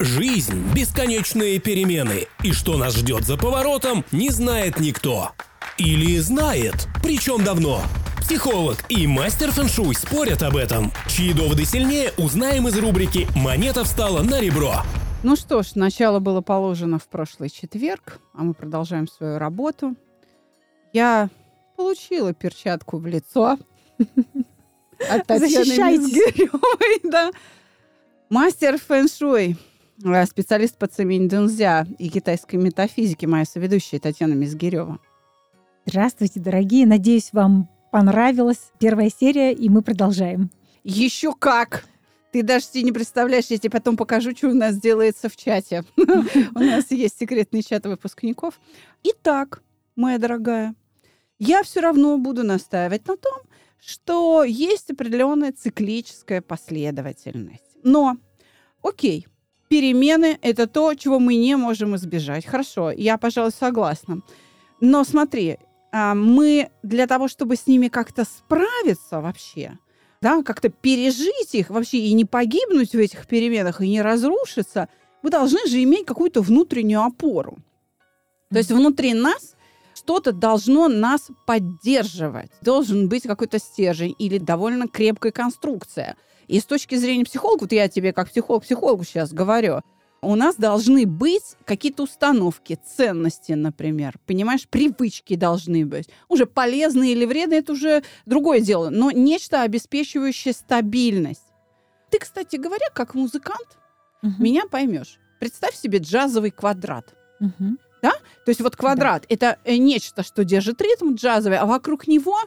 Жизнь – бесконечные перемены, и что нас ждет за поворотом, не знает никто. Или знает, причем давно. Психолог и мастер фэншуй спорят об этом. Чьи доводы сильнее, узнаем из рубрики «Монета встала на ребро». Ну что ж, начало было положено в прошлый четверг, а мы продолжаем свою работу. Я получила перчатку в лицо от Татьяны Мизгиревой, да. Мастер фэншуй, специалист по цемень дунзя и китайской метафизики, моя соведущая Татьяна Мизгирева. Здравствуйте, дорогие. Надеюсь, вам понравилась первая серия, и мы продолжаем. Еще как! Ты даже себе не представляешь, я тебе потом покажу, что у нас делается в чате. У нас есть секретный чат выпускников. Итак, моя дорогая, я все равно буду настаивать на том, что есть определенная циклическая последовательность. Но, окей, перемены – это то, чего мы не можем избежать. Хорошо, я, пожалуй, согласна. Но смотри, а, мы для того, чтобы с ними как-то справиться вообще, да, как-то пережить их вообще и не погибнуть в этих переменах, и не разрушиться, мы должны же иметь какую-то внутреннюю опору. То есть внутри нас что-то должно нас поддерживать. Должен быть какой-то стержень или довольно крепкая конструкция – и с точки зрения психолога, вот я тебе как психолог психологу сейчас говорю, у нас должны быть какие-то установки, ценности, например, понимаешь, привычки должны быть. Уже полезные или вредные, это уже другое дело, но нечто, обеспечивающее стабильность. Ты, кстати говоря, как музыкант, угу. меня поймешь. Представь себе джазовый квадрат. Угу. Да? То есть вот квадрат да. это э, нечто, что держит ритм джазовый, а вокруг него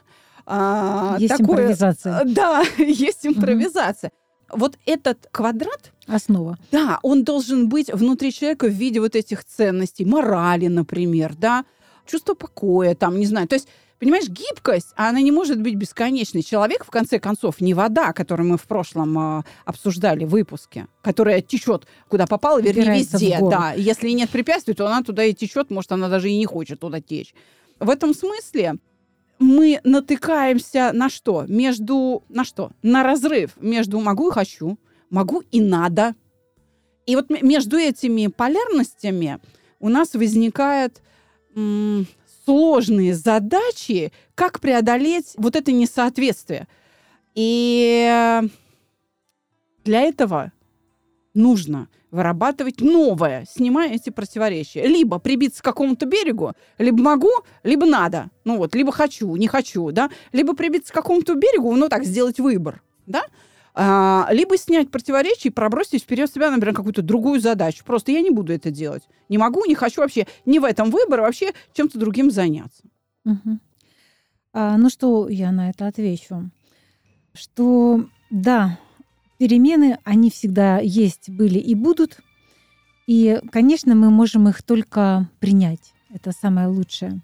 а, есть такое, импровизация. Да, есть импровизация. Угу. Вот этот квадрат... Основа. Да, он должен быть внутри человека в виде вот этих ценностей, морали, например, да, чувство покоя, там, не знаю. То есть Понимаешь, гибкость, она не может быть бесконечной. Человек, в конце концов, не вода, которую мы в прошлом э, обсуждали в выпуске, которая течет куда попало, вернее, везде. Да, если нет препятствий, то она туда и течет, может, она даже и не хочет туда течь. В этом смысле мы натыкаемся на что? Между... На что? На разрыв между могу и хочу, могу и надо. И вот между этими полярностями у нас возникают м, сложные задачи, как преодолеть вот это несоответствие. И для этого нужно вырабатывать новое, снимая эти противоречия. Либо прибиться к какому-то берегу, либо могу, либо надо. Ну вот, либо хочу, не хочу, да. Либо прибиться к какому-то берегу, ну так, сделать выбор, да. А, либо снять противоречия и пробросить вперед себя, например, какую-то другую задачу. Просто я не буду это делать. Не могу, не хочу вообще. Не в этом выбор, а вообще чем-то другим заняться. Угу. А, ну что я на это отвечу? Что да, перемены, они всегда есть, были и будут. И, конечно, мы можем их только принять. Это самое лучшее.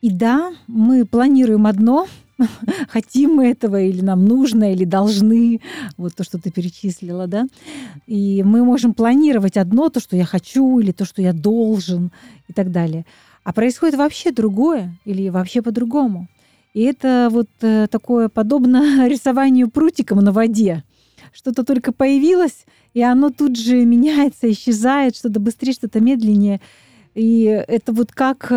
И да, мы планируем одно, хотим мы этого, или нам нужно, или должны, вот то, что ты перечислила, да. И мы можем планировать одно, то, что я хочу, или то, что я должен, и так далее. А происходит вообще другое, или вообще по-другому. И это вот э, такое подобно рисованию прутиком на воде что-то только появилось, и оно тут же меняется, исчезает, что-то быстрее, что-то медленнее. И это вот как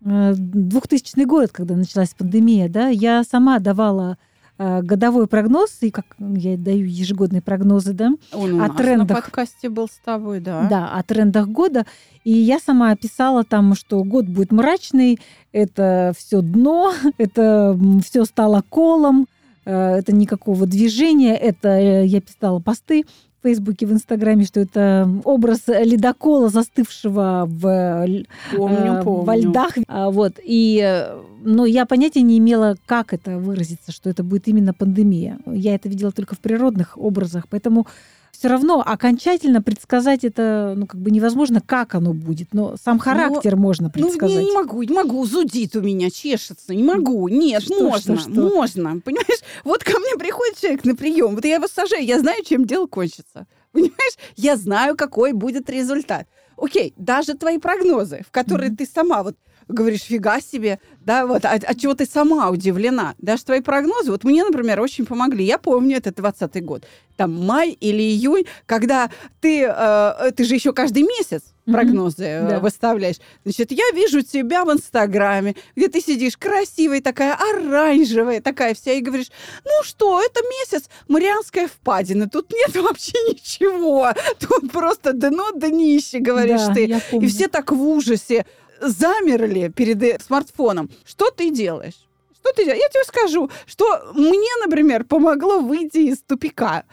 2000 э, год, когда началась пандемия, да, я сама давала э, годовой прогноз, и как я даю ежегодные прогнозы, да, Он о трендах. на подкасте был с тобой, да. Да, о трендах года. И я сама описала там, что год будет мрачный, это все дно, это все стало колом, Э, это никакого движения, это э, я писала посты в Фейсбуке, в Инстаграме, что это образ ледокола, застывшего в, помню, э, помню. во льдах. А, вот. И, но я понятия не имела, как это выразиться, что это будет именно пандемия. Я это видела только в природных образах, поэтому все равно окончательно предсказать это ну, как бы невозможно, как оно будет. Но сам характер но, можно предсказать. Ну, не, не могу, не могу, зудит у меня, чешется, не могу. Нет, что, можно, что, что? можно. Понимаешь, вот ко мне приходит человек на прием, вот я его сажаю, я знаю, чем дело кончится. Понимаешь, я знаю, какой будет результат. Окей, даже твои прогнозы, в которые mm-hmm. ты сама вот говоришь, фига себе, да, вот, от, от чего ты сама удивлена. Даже твои прогнозы, вот мне, например, очень помогли. Я помню, это 20 год, там май или июнь, когда ты, э, ты же еще каждый месяц прогнозы mm-hmm. да. выставляешь. Значит, я вижу тебя в Инстаграме, где ты сидишь красивая такая, оранжевая такая вся, и говоришь, ну что, это месяц Марианская впадина, тут нет вообще ничего, тут просто дно днище, говоришь да, ты. И все так в ужасе замерли перед э, смартфоном. Что ты делаешь? Что ты делаешь? Я тебе скажу, что мне, например, помогло выйти из тупика.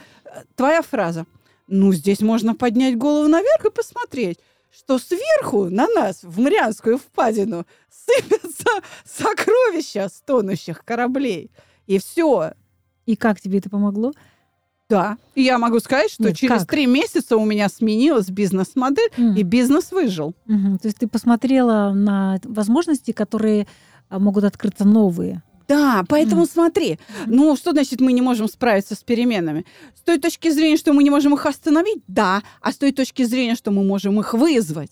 Твоя фраза. Ну, здесь можно поднять голову наверх и посмотреть что сверху на нас, в Марианскую впадину, сыпятся сокровища стонущих кораблей. И все. И как тебе это помогло? Да. И я могу сказать, что Нет, через три месяца у меня сменилась бизнес-модель, mm. и бизнес выжил. Mm-hmm. То есть ты посмотрела на возможности, которые а, могут открыться новые. Да, поэтому mm. смотри, ну что значит мы не можем справиться с переменами? С той точки зрения, что мы не можем их остановить, да, а с той точки зрения, что мы можем их вызвать.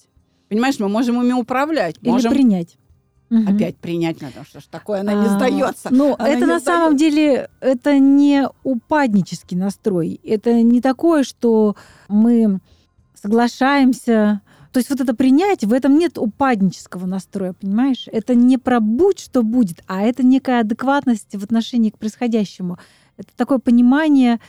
Понимаешь, мы можем ими управлять. Или можем... принять. Опять принять надо, что ж такое, она не а, сдается. Ну, это на самом деле, это не упаднический настрой. Это не такое, что мы соглашаемся то есть вот это принять, в этом нет упаднического настроя, понимаешь? Это не про будь, что будет, а это некая адекватность в отношении к происходящему. Это такое понимание,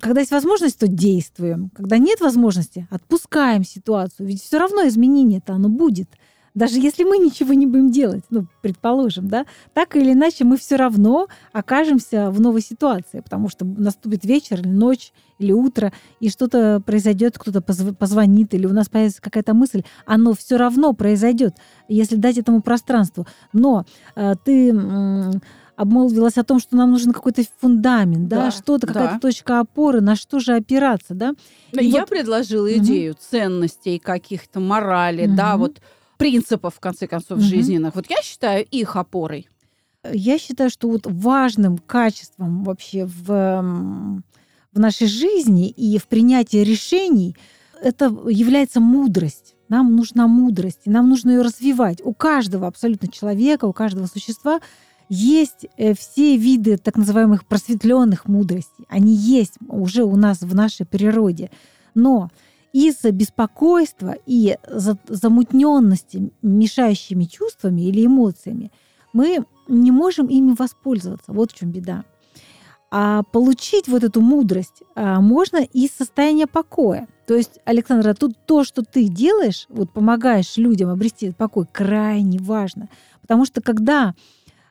когда есть возможность, то действуем. Когда нет возможности, отпускаем ситуацию. Ведь все равно изменение-то оно будет даже если мы ничего не будем делать, ну, предположим, да, так или иначе мы все равно окажемся в новой ситуации, потому что наступит вечер или ночь или утро, и что-то произойдет, кто-то позвонит, или у нас появится какая-то мысль, оно все равно произойдет, если дать этому пространству. Но э, ты э, обмолвилась о том, что нам нужен какой-то фундамент, да, да что-то, какая-то точка опоры, на что же опираться, да? И Я вот... предложила идею угу. ценностей каких-то, морали, угу. да, вот принципов, в конце концов, угу. жизненных. Вот я считаю их опорой. Я считаю, что вот важным качеством вообще в, в нашей жизни и в принятии решений это является мудрость. Нам нужна мудрость, и нам нужно ее развивать. У каждого абсолютно человека, у каждого существа есть э, все виды так называемых просветленных мудростей. Они есть уже у нас в нашей природе. Но из-за беспокойства и замутненности мешающими чувствами или эмоциями мы не можем ими воспользоваться. Вот в чем беда. А получить вот эту мудрость а, можно из состояния покоя. То есть, Александра, тут то, что ты делаешь, вот помогаешь людям обрести этот покой, крайне важно. Потому что когда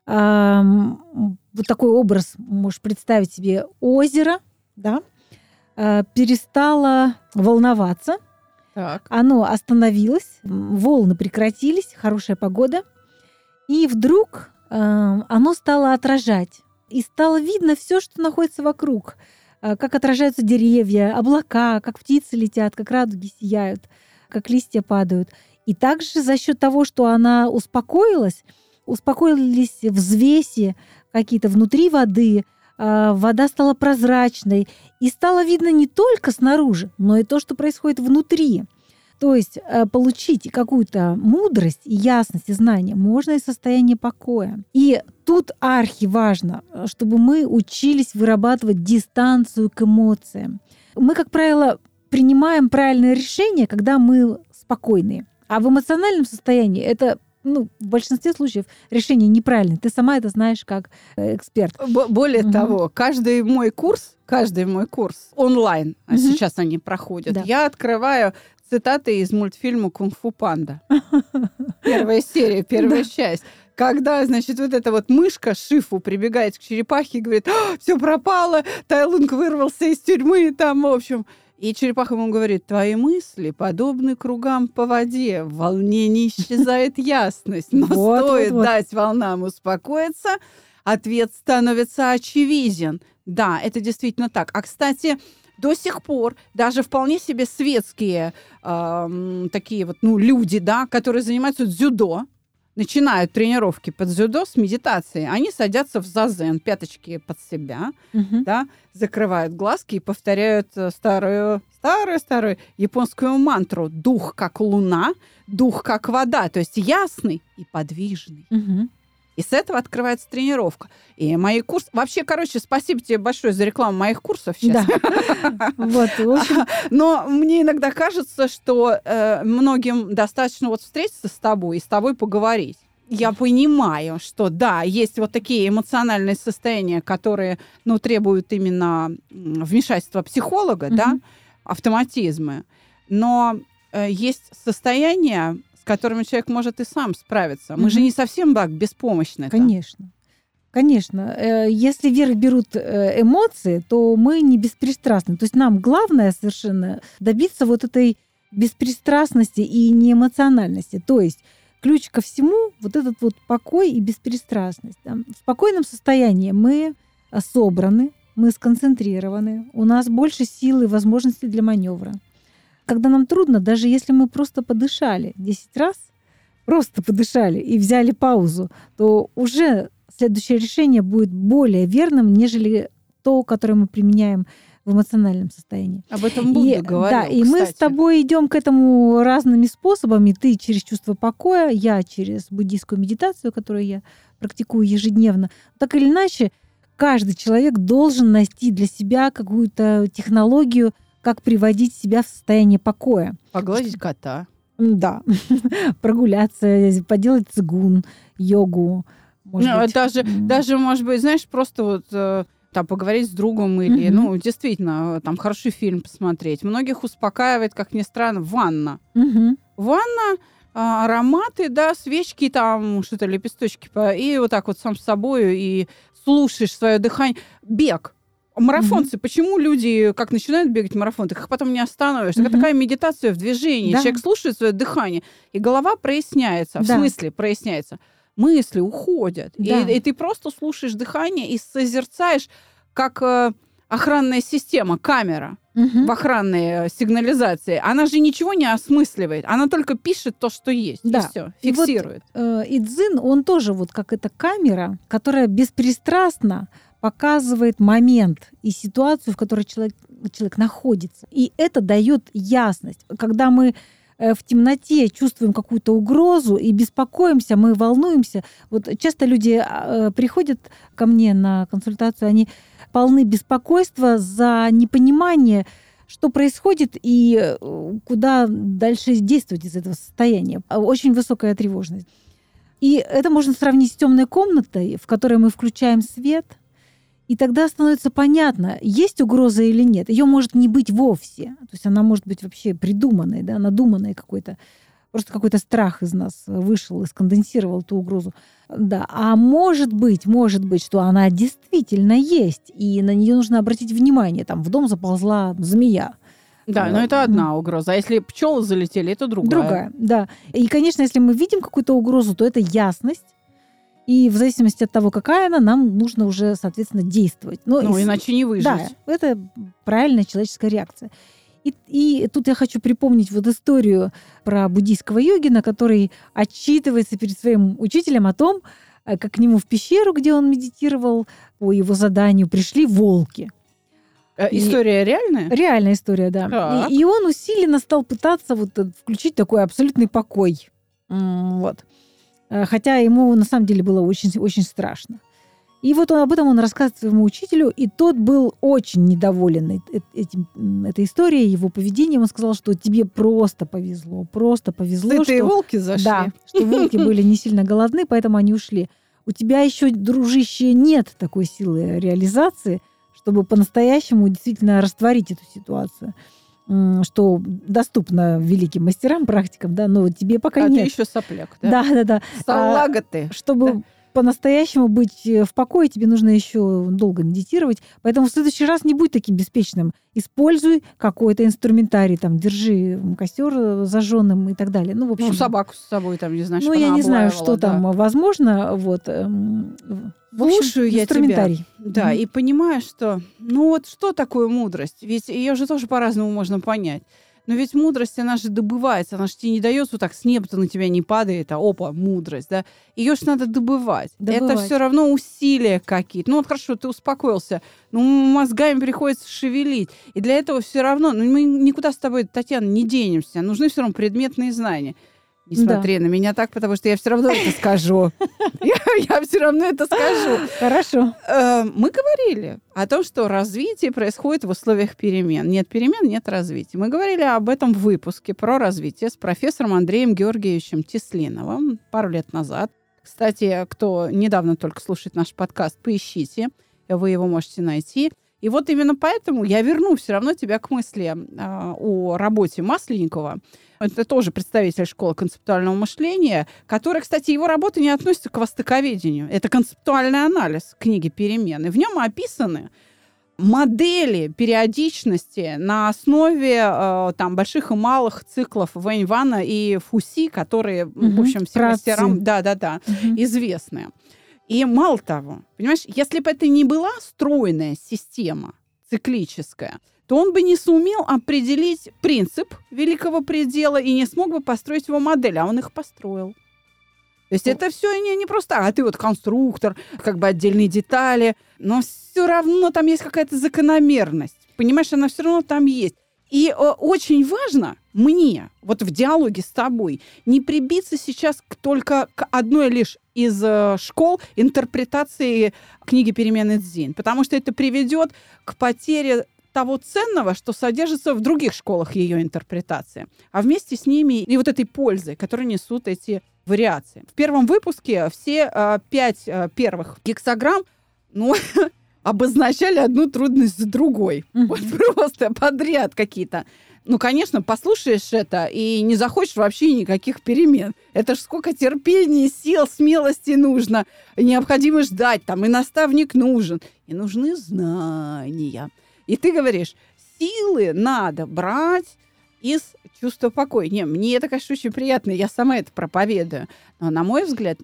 э, вот такой образ можешь представить себе озеро, да, Э, перестало волноваться. Так. Оно остановилось, волны прекратились, хорошая погода. И вдруг э, оно стало отражать. И стало видно все, что находится вокруг. Э, как отражаются деревья, облака, как птицы летят, как радуги сияют, как листья падают. И также за счет того, что она успокоилась, успокоились взвеси какие-то внутри воды, вода стала прозрачной, и стало видно не только снаружи, но и то, что происходит внутри. То есть э, получить какую-то мудрость, ясность и знание можно из состояния покоя. И тут архи важно, чтобы мы учились вырабатывать дистанцию к эмоциям. Мы, как правило, принимаем правильное решение, когда мы спокойны. А в эмоциональном состоянии это ну, в большинстве случаев решение неправильное. Ты сама это знаешь как э, эксперт. Б- более угу. того, каждый мой курс, каждый мой курс онлайн, угу. а сейчас они проходят, да. я открываю цитаты из мультфильма «Кунг-фу панда». Первая серия, первая часть когда, значит, вот эта вот мышка Шифу прибегает к черепахе и говорит, все пропало, Тайлунг вырвался из тюрьмы, там, в общем, и черепаха ему говорит, твои мысли подобны кругам по воде, в волнении исчезает ясность, но вот, стоит вот, вот. дать волнам успокоиться, ответ становится очевиден. Да, это действительно так. А, кстати, до сих пор даже вполне себе светские э, такие вот, ну, люди, да, которые занимаются дзюдо, начинают тренировки под дзюдо с медитации. Они садятся в зазен, пяточки под себя, Мгм. да, закрывают глазки и повторяют э, старую, старую-старую японскую мантру «дух как луна», «дух как вода», то есть ясный и подвижный. Мгм. И с этого открывается тренировка. И мои курсы... Вообще, короче, спасибо тебе большое за рекламу моих курсов сейчас. Да. Вот, Но мне иногда кажется, что э, многим достаточно вот встретиться с тобой и с тобой поговорить. Я понимаю, что да, есть вот такие эмоциональные состояния, которые, ну, требуют именно вмешательства психолога, да, Мгм. автоматизмы. Но э, есть состояния, которыми человек может и сам справиться. Мы же Мгм. не совсем так беспомощны. Конечно. Конечно. Э, Если вверх берут э, эмоции, то мы не беспристрастны. То есть нам главное совершенно добиться вот этой беспристрастности и неэмоциональности. То есть ключ ко всему вот этот вот покой и беспристрастность. В спокойном состоянии мы собраны, мы сконцентрированы, у нас больше сил и возможностей для маневра. Когда нам трудно, даже если мы просто подышали 10 раз, просто подышали и взяли паузу, то уже следующее решение будет более верным, нежели то, которое мы применяем в эмоциональном состоянии. Об этом Будда И, говорил, да, и мы с тобой идем к этому разными способами. Ты через чувство покоя, я через буддийскую медитацию, которую я практикую ежедневно. Так или иначе, каждый человек должен найти для себя какую-то технологию, как приводить себя в состояние покоя. Погладить кота. Да, прогуляться, поделать цигун, йогу. может Ну, быть. даже, М. даже, может быть, знаешь, просто вот э, там поговорить с другом или, Мгм. ну, действительно, там хороший фильм посмотреть. Многих успокаивает, как ни странно, ванна. Мгм. Ванна, а, ароматы, да, свечки там, что-то, лепесточки, и вот так вот сам с собой, и слушаешь свое дыхание. Бег. Марафонцы, почему люди, как начинают бегать марафон, так их потом не остановишь. Это Мгм. такая медитация в движении. Да. Человек слушает свое дыхание, и голова проясняется. В Да. смысле проясняется? Мысли уходят. И- Да. И, ты просто слушаешь дыхание и созерцаешь, как э, охранная система, камера Мгм. в охранной э, сигнализации, она же ничего не осмысливает, она только пишет то, что есть, Да. и все, И вот фиксирует. Э, И дзин, он тоже вот как эта камера, которая беспристрастно показывает момент и ситуацию, в которой человек, человек находится. И это дает ясность. Когда мы э, в темноте чувствуем какую-то угрозу и беспокоимся, мы волнуемся. Вот часто люди э, приходят ко мне на консультацию, они полны беспокойства за непонимание, что происходит и э, куда дальше действовать из этого состояния. А Очень высокая тревожность. И это можно сравнить с темной комнатой, в которой мы включаем свет, и тогда становится понятно, есть угроза или нет. Ее может не быть вовсе. То есть она может быть вообще придуманной, да, надуманной какой-то. Просто какой-то страх из нас вышел и сконденсировал ту угрозу. Да. А может быть, может быть, что она действительно есть, и на нее нужно обратить внимание. Там в дом заползла змея. Да, но да. это одна угроза. А если пчелы залетели, это другая. Другая, да. И, конечно, если мы видим какую-то угрозу, то это ясность. И в зависимости от того, какая она, нам нужно уже, соответственно, действовать. Но Ну, и с- иначе не выжить. Да, это правильная человеческая реакция. И, и тут я хочу припомнить вот историю про буддийского йогина, который отчитывается перед своим учителем о том, э, как к нему в пещеру, где он медитировал, по его заданию пришли волки. Э, И- История реальная? Реальная история, да. Так. И, и он усиленно стал пытаться вот э, включить такой абсолютный покой. Вот. Э, Хотя ему на самом деле было очень, очень страшно. И вот он, об этом он рассказывает своему учителю, и тот был очень недоволен этим, этой историей, его поведением. Он сказал, что тебе просто повезло, просто повезло, Сытые что, волки зашли. да, что волки были не сильно голодны, поэтому они ушли. У тебя еще, дружище, нет такой силы реализации, чтобы по-настоящему действительно растворить эту ситуацию, что доступно великим мастерам, практикам, да, но тебе пока а нет. ты еще сопляк, да? Да, да, да. Салага ты. Чтобы по-настоящему быть э, в покое, тебе нужно еще долго медитировать. Поэтому в следующий раз не будь таким беспечным. Используй какой-то инструментарий, там, держи костер зажженным и так далее. Ну, в общем, Ну, собаку с собой, там, не знаю, ну, я не знаю, что да. там возможно. Вот, в общем, Слушаю я инструментарий. Да, Мгм. и понимаю, что, ну вот что такое мудрость? Ведь ее же тоже по-разному можно понять. Но ведь мудрость, она же добывается, она же тебе не дается вот так с неба-то на тебя не падает, а опа, мудрость, да. Ее же надо добывать. Добывать. Это все равно усилия какие-то. Ну вот хорошо, ты успокоился, ну мозгами приходится шевелить. И для этого все равно, ну мы никуда с тобой, Татьяна, не денемся. Нужны все равно предметные знания. Не Да. смотри на меня так, потому что я все равно это скажу. Я все равно это скажу. Хорошо. Э, Мы говорили о том, что развитие происходит в условиях перемен. Нет перемен, нет развития. Мы говорили об этом в выпуске про развитие с профессором Андреем Георгиевичем Теслиновым пару лет назад. Кстати, кто недавно только слушает наш подкаст, поищите, вы его можете найти. И вот именно поэтому я верну все равно тебя к мысли э, о работе Масленникова. Это тоже представитель школы концептуального мышления, который, кстати, его работа не относится к востоковедению. Это концептуальный анализ книги «Перемены». В нем описаны модели периодичности на основе э, там больших и малых циклов Вэнь Вана и Фуси, которые, в Мгм. общем, всем мастерам да-да-да, Мгм. известные. И мало того, понимаешь, если бы это не была стройная система циклическая, то он бы не сумел определить принцип великого предела и не смог бы построить его модель, а он их построил. То есть Ну. это все не, не просто, а ты вот конструктор, как бы отдельные детали, но все равно там есть какая-то закономерность. Понимаешь, она все равно там есть. И э, очень важно мне, вот в диалоге с тобой, не прибиться сейчас к, только к одной лишь из э, школ интерпретации книги «Перемены Дзин», потому что это приведет к потере того ценного, что содержится в других школах ее интерпретации, а вместе с ними и вот этой пользы, которую несут эти вариации. В первом выпуске все э, пять э, первых гексограмм, ну, обозначали одну трудность за другой. Вот просто подряд какие-то. Ну, конечно, послушаешь это и не захочешь вообще никаких перемен. Это ж сколько терпения, сил, смелости нужно. Необходимо ждать, там и наставник нужен. И нужны знания. И ты говоришь, силы надо брать из чувства покоя. Не, мне это, конечно, очень приятно, я сама это проповедую. Но, на мой взгляд,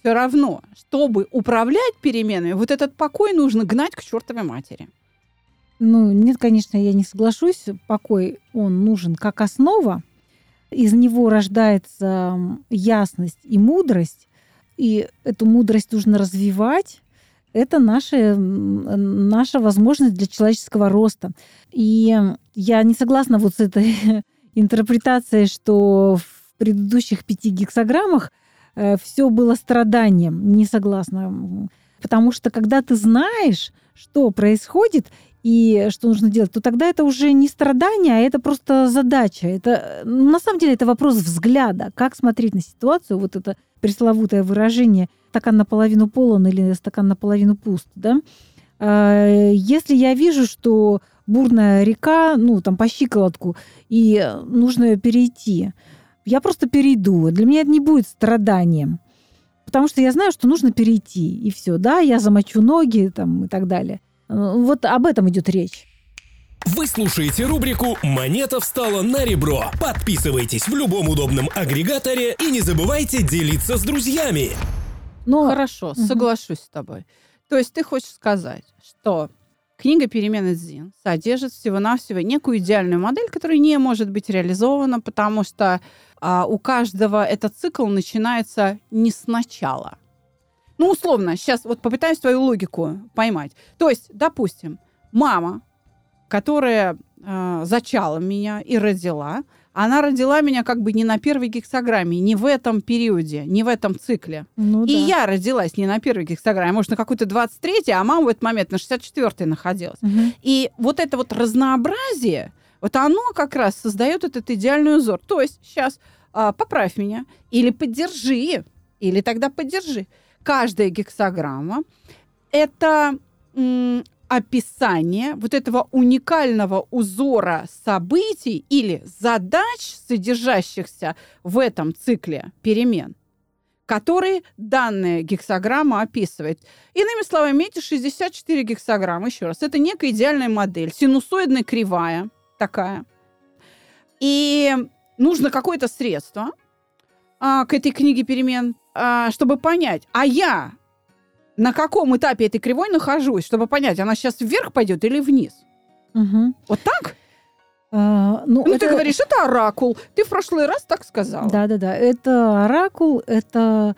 все равно, чтобы управлять переменами, вот этот покой нужно гнать к чертовой матери. Ну, нет, конечно, я не соглашусь. Покой, он нужен как основа. Из него рождается ясность и мудрость. И эту мудрость нужно развивать. Это наша, м, наша возможность для человеческого роста. И я не согласна вот с этой интерпретацией, что в предыдущих пяти гексограммах все было страданием. Не согласна. Потому что когда ты знаешь, что происходит, и что нужно делать, то тогда это уже не страдание, а это просто задача. Это, ну, на самом деле это вопрос взгляда, как смотреть на ситуацию, вот это пресловутое выражение «стакан наполовину полон» или «стакан наполовину пуст». Да? А, Если я вижу, что бурная река, ну, там, по щиколотку, и нужно ее перейти, я просто перейду. Для меня это не будет страданием. Потому что я знаю, что нужно перейти, и все, да, я замочу ноги там, и так далее. Вот об этом идет речь. Вы слушаете рубрику «Монета встала на ребро». Подписывайтесь в любом удобном агрегаторе и не забывайте делиться с друзьями. Но Хорошо, Мгм. соглашусь с тобой. То есть ты хочешь сказать, что книга «Перемены Дзин» содержит всего-навсего некую идеальную модель, которая не может быть реализована, потому что а, у каждого этот цикл начинается не сначала. Ну, условно, сейчас вот попытаюсь твою логику поймать. То есть, допустим, мама, которая э, зачала меня и родила, она родила меня как бы не на первой гексограмме, не в этом периоде, не в этом цикле. ну, И да. я родилась не на первой гексограмме, а может, на какой-то 23-й, а мама в этот момент на 64-й находилась. Мгм. И вот это вот разнообразие, вот оно как раз создает этот идеальный узор. То есть сейчас поправь меня, или поддержи, или тогда поддержи. Каждая гексограмма — это описание вот этого уникального узора событий или задач, содержащихся в этом цикле перемен которые данная гексограмма описывает. Иными словами, эти 64 гексограммы, еще раз, это некая идеальная модель, синусоидная кривая такая. И нужно какое-то средство а, к этой книге перемен, а, чтобы понять, а я на каком этапе этой кривой нахожусь, чтобы понять, она сейчас вверх пойдет или вниз. Мгм. Вот так? А, ну, Ну, это- ты говоришь, это оракул. Ты в прошлый раз так сказала. Да-да-да. Это оракул, это,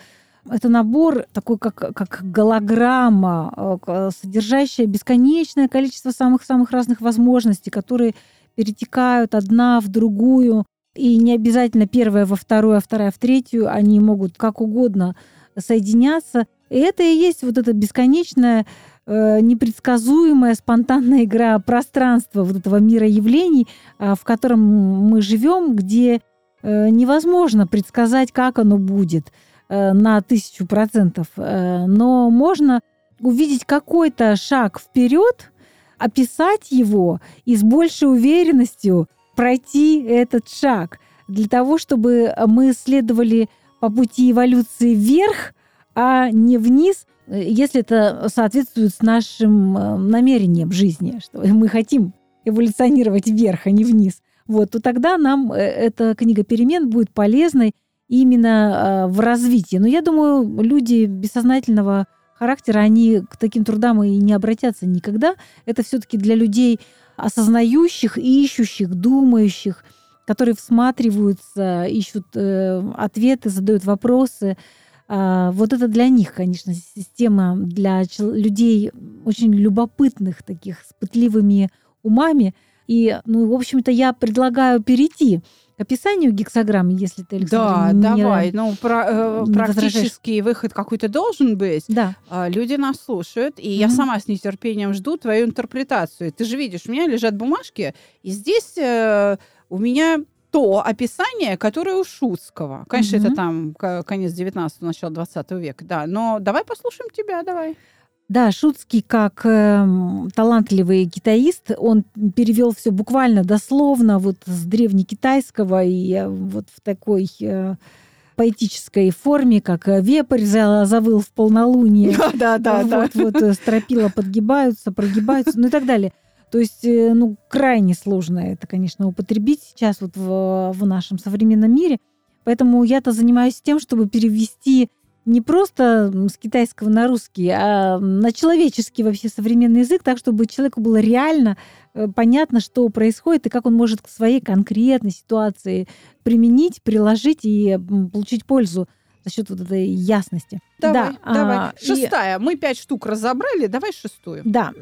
это набор такой, как, как голограмма, э, содержащая бесконечное количество самых-самых разных возможностей, которые перетекают одна в другую. И не обязательно первая во вторую, а вторая в третью. Они могут как угодно соединяться. И это и есть вот эта бесконечная э, непредсказуемая спонтанная игра пространства вот этого мира явлений, а, в котором мы живем, где э, невозможно предсказать, как оно будет э, на тысячу процентов, но можно увидеть какой-то шаг вперед, описать его и с большей уверенностью пройти этот шаг для того, чтобы мы следовали по пути эволюции вверх, а не вниз, э, если это соответствует с нашим э, намерением жизни, что мы хотим эволюционировать вверх, а не вниз. Вот, то тогда нам э, эта книга перемен будет полезной именно в развитии. Но я думаю, люди бессознательного характера, они к таким трудам и не обратятся никогда. Это все-таки для людей осознающих, ищущих, думающих, которые всматриваются, ищут э, ответы, задают вопросы. А, вот это для них, конечно, система для людей очень любопытных, таких с пытливыми умами. И, ну, в общем-то, я предлагаю перейти к описанию гексограммы, если ты, Да, Александра, не- давай. Ну, про- э, не возражаешь? практический выход какой-то должен быть. Да. А, Люди нас слушают, и я Мгм. сама с нетерпением жду твою интерпретацию. Ты же видишь, у меня лежат бумажки, и здесь э, у меня то описание, которое у Шутского. Конечно, Мгм. это там конец 19-го, начало 20 века, да. Но давай послушаем тебя, давай. Да, Шутский, как эм, талантливый китаист, он перевел все буквально дословно вот с древнекитайского и э, вот в такой э, поэтической форме, как э, вепрь за- завыл в полнолуние. Да, да, вот, вот э, стропила подгибаются, прогибаются, ну и так далее. То есть, э, ну, крайне сложно это, конечно, употребить сейчас вот в, в нашем современном мире. Поэтому я-то занимаюсь тем, чтобы перевести не просто с китайского на русский, а на человеческий вообще современный язык, так, чтобы человеку было реально э, понятно, что происходит и как он может к своей конкретной ситуации применить, приложить и получить пользу за счет вот этой ясности. Давай, Да, давай. а, и- Шестая. Мы пять штук разобрали, давай шестую. Да,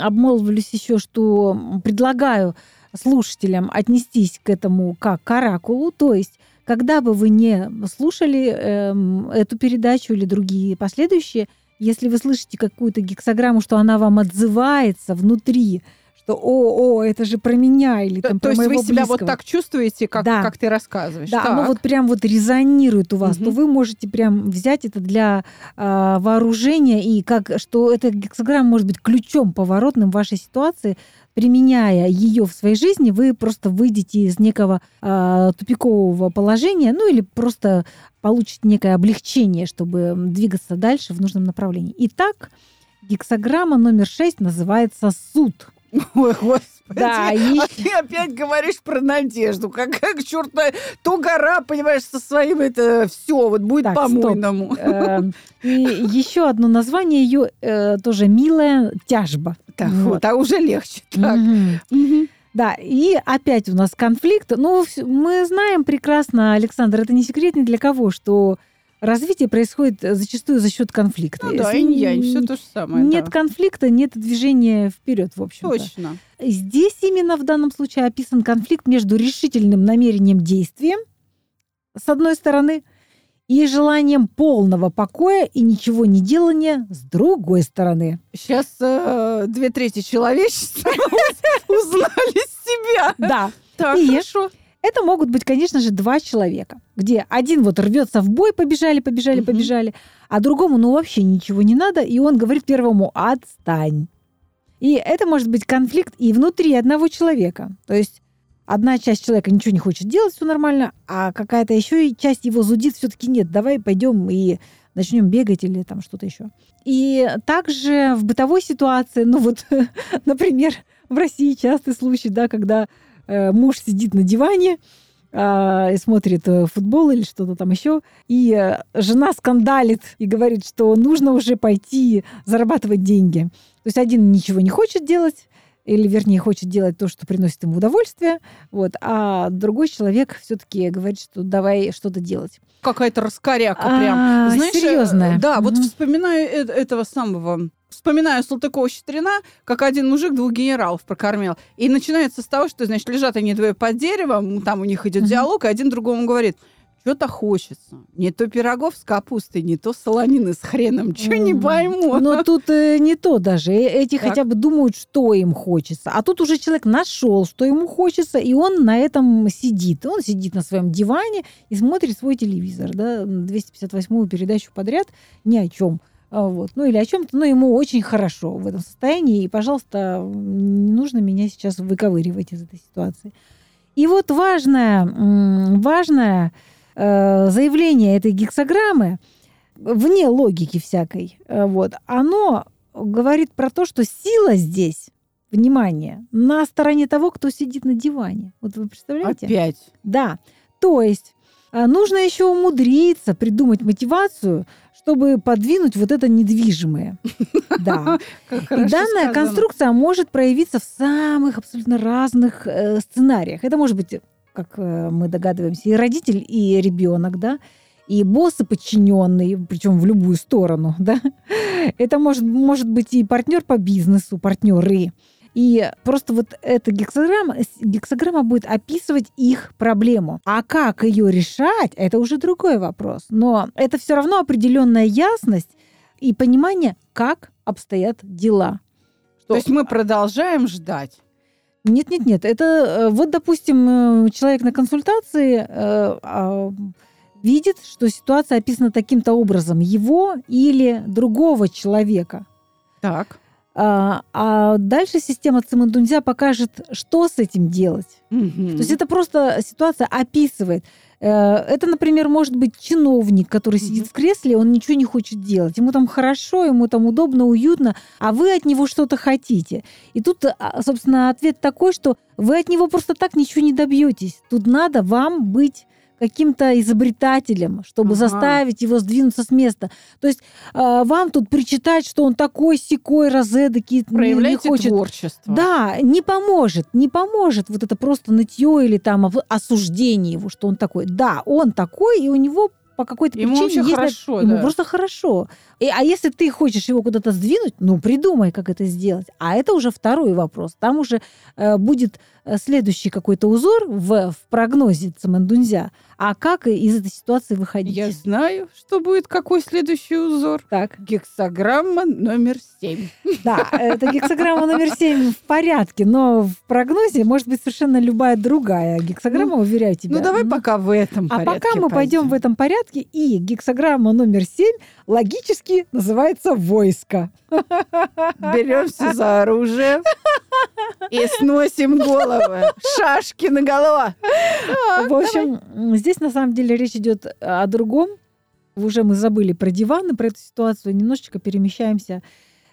обмолвлюсь еще, что предлагаю слушателям отнестись к этому как к оракулу, то есть когда бы вы не слушали эм, эту передачу или другие последующие, если вы слышите какую-то гексограмму, что она вам отзывается внутри, что «О, о, это же про меня» или там То про есть вы моего себя вот близкого». так чувствуете, как, Да. как ты рассказываешь. Да, Так. оно вот прям вот резонирует у вас, то Мгм. вы можете прям взять это для а, вооружения и как что эта гексограмма может быть ключом поворотным в вашей ситуации, применяя ее в своей жизни, вы просто выйдете из некого а, тупикового положения, ну или просто получите некое облегчение, чтобы двигаться дальше в нужном направлении. Итак, гексограмма номер 6 называется суд. Ой, господи. Да, А и- ты опять говоришь про надежду. Как, как черт, то гора, понимаешь, со своим это все, вот будет Так, по-моему. Эм, И еще одно название ее э, тоже милая тяжба. Так, Вот. вот, а уже легче. Так. Да, и опять у нас конфликт. Ну, мы знаем прекрасно, Александр, это не секрет ни для кого, что развитие происходит зачастую за счет конфликта. Ну да, Если инь-янь, все то же самое. Нет да. конфликта, нет движения вперед, в общем. Точно. Здесь именно в данном случае описан конфликт между решительным намерением действия, с одной стороны, и желанием полного покоя и ничего не делания с другой стороны. Сейчас э, две трети человечества узнали себя. Да, Так, И? хорошо. это могут быть, конечно же, два человека, где один вот рвется в бой, побежали, побежали, Мгм. побежали, а другому ну вообще ничего не надо, и он говорит первому «отстань». И это может быть конфликт и внутри одного человека. То есть одна часть человека ничего не хочет делать, все нормально, а какая-то еще и часть его зудит, все-таки нет, давай пойдем и начнем бегать или там что-то еще. И также в бытовой ситуации, ну вот, например, в России частый случай, да, когда э, муж сидит на диване, и смотрит э, футбол или что-то там еще, и э, жена скандалит и говорит, что нужно уже пойти зарабатывать деньги. То есть один ничего не хочет делать, или, вернее, хочет делать то, что приносит ему удовольствие, вот, а другой человек все-таки говорит, что давай что-то делать. Какая-то раскоряка А, прям. Знаешь, э, серьезная. Да, вот Мгм. вспоминаю этого самого... Вспоминаю Салтыкова-Щедрина, как один мужик двух генералов прокормил. И начинается с того, что, значит, лежат они двое под деревом, там у них идет диалог, и один другому говорит, что-то хочется. Не то пирогов с капустой, не то солонины с хреном. Что не М. пойму. Но тут э, не то даже. Э, Эти Так. хотя бы думают, что им хочется. А тут уже человек нашел, что ему хочется, и он на этом сидит. Он сидит на своем диване и смотрит свой телевизор. Да? 258-ю передачу подряд ни о чем. Вот. Ну или о чем-то, но ему очень хорошо в этом состоянии. И, пожалуйста, не нужно меня сейчас выковыривать из этой ситуации. И вот важное, важное э, заявление этой гексограммы, вне логики всякой, э, вот, оно говорит про то, что сила здесь, внимание, на стороне того, кто сидит на диване. Вот вы представляете? Опять. Да. То есть а, нужно еще умудриться придумать мотивацию, чтобы подвинуть вот это недвижимое. Да. И данная конструкция может проявиться в самых абсолютно разных э, сценариях. Это может быть, как э, мы догадываемся, и родитель, и ребенок, да, и босс, и подчиненный, причем в любую сторону, да. Это может, может быть и партнер по бизнесу, партнеры. И просто вот эта гексограмма, гексограмма будет описывать их проблему. А как ее решать, это уже другой вопрос. Но это все равно определенная ясность и понимание, как обстоят дела. То есть мы продолжаем ждать. Нет, нет, нет. Это э, вот, допустим, э, человек на консультации э, а, видит, что ситуация описана таким-то образом его или другого человека. Так. А, а дальше система Цимэндунзя покажет, что с этим делать. Мгм. То есть это просто ситуация описывает. Э, Это, например, может быть чиновник, который сидит Мгм. в кресле, он ничего не хочет делать. Ему там хорошо, ему там удобно, уютно, а вы от него что-то хотите. И тут, а, собственно, ответ такой, что вы от него просто так ничего не добьетесь. Тут надо вам быть каким-то изобретателем, чтобы Ага. заставить его сдвинуться с места. То есть а, вам тут причитать, что он такой секой розедокий, не- не хочет творчество. да, не поможет, не поможет вот это просто нытье или там осуждение его, что он такой. Да, он такой, и у него по какой-то Ему причине есть хорошо, ему да. просто хорошо. И, а если ты хочешь его куда-то сдвинуть, ну придумай, как это сделать. А это уже второй вопрос. Там уже э, будет э, следующий какой-то узор в, в прогнозе Цимэндунзя. А как из этой ситуации выходить? Я знаю, что будет какой следующий узор. Так, Гексограмма номер семь. да, это гексограмма номер 7 в порядке, но в прогнозе может быть совершенно любая другая гексограмма, уверяю тебя. Ну, давай Ну, пока в этом А порядке пока мы пойдем в этом порядке, и гексограмма номер 7 логически называется войско. Беремся за оружие и сносим головы. Шашки на голову. В общем, м, здесь на самом деле речь идет о другом. Уже мы забыли про диваны, про эту ситуацию. Немножечко перемещаемся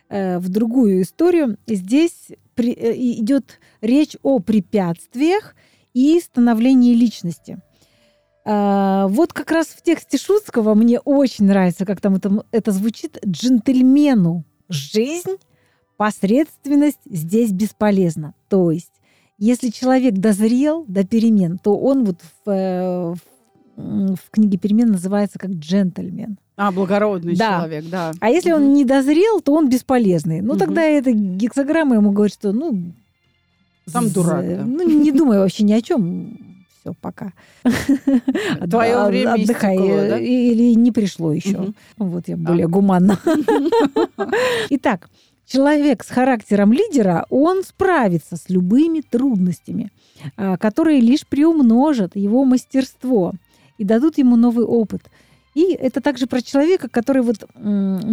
э, в другую историю. Здесь при- э, идет речь о препятствиях и становлении личности. А, Вот как раз в тексте Шутского мне очень нравится, как там это, это звучит. Джентльмену жизнь, посредственность здесь бесполезна. То есть, если человек дозрел до перемен, то он вот в, э, в, книге перемен называется как джентльмен. А, благородный Да. человек, да. А если он не дозрел, то он бесполезный. Ну, Мгм. тогда эта гексограмма ему говорит, что, ну... Сам дурак, да. Ну, не думай вообще ни о чем. Все, пока. Твое От- время Отдыхай. истекло, да? Или не пришло еще. Мгм. Вот я А. более гуманна. Итак, человек с характером лидера, он справится с любыми трудностями, а, которые лишь приумножат его мастерство и дадут ему новый опыт. И это также про человека, который вот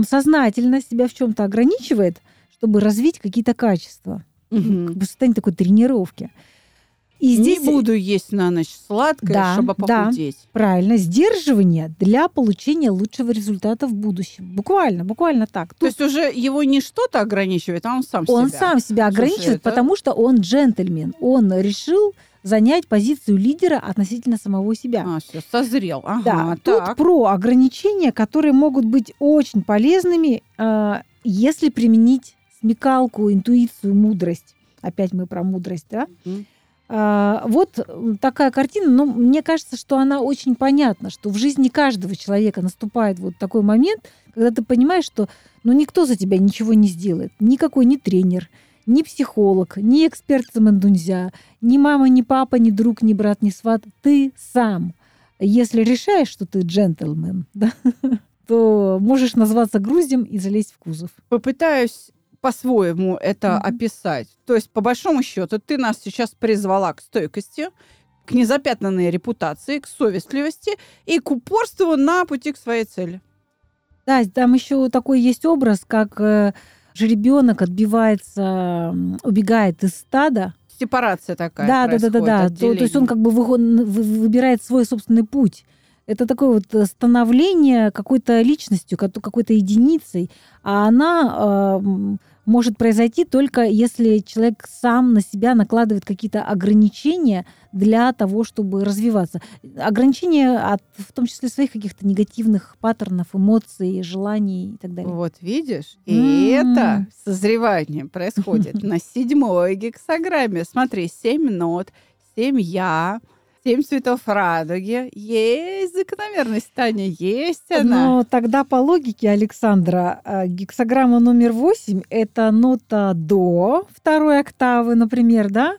сознательно себя в чем-то ограничивает, чтобы развить какие-то качества. Мгм. Как бы в состоянии такой тренировки. И Не здесь буду есть на ночь сладкое, Да, чтобы да. похудеть. правильно сдерживание для получения лучшего результата в будущем. Буквально, буквально так. То Тут есть уже его не что-то ограничивает, а он сам он себя. сам себя Слушай, ограничивает, это- потому что он джентльмен. Он решил занять позицию лидера относительно самого себя. А, все, созрел. Ага, Да, так. тут про ограничения, которые могут быть очень полезными, э, если применить смекалку, интуицию, мудрость. Опять мы про мудрость, да? Мгм. А, вот такая картина, но мне кажется, что она очень понятна, что в жизни каждого человека наступает вот такой момент, когда ты понимаешь, что ну, никто за тебя ничего не сделает. Никакой ни тренер, ни психолог, ни эксперт Самандунзя, ни мама, ни папа, ни друг, ни брат, ни сват. Ты сам. Если решаешь, что ты джентльмен, да, то можешь назваться груздем и залезть в кузов. Попытаюсь по-своему это Мгм. описать. То есть, по большому счету, ты нас сейчас призвала к стойкости, к незапятнанной репутации, к совестливости и к упорству на пути к своей цели. Да, там еще такой есть образ, как э, жеребенок отбивается, убегает из стада. Сепарация такая да, да, да, да, да. То, то есть он как бы выбирает свой собственный путь. Это такое вот становление какой-то личностью, как- какой-то единицей, а она м, может произойти только если человек сам на себя накладывает какие-то ограничения для того, чтобы развиваться. Ограничения от, в том числе своих каких-то негативных паттернов, эмоций, желаний и так далее. Вот видишь, и М. это созревание происходит на седьмой гексограмме. Смотри, семь нот, семь я, семь цветов радуги. Есть закономерность, Таня, есть она. Но тогда по логике Александра э, гексограмма номер 8 это нота до второй октавы, например, да?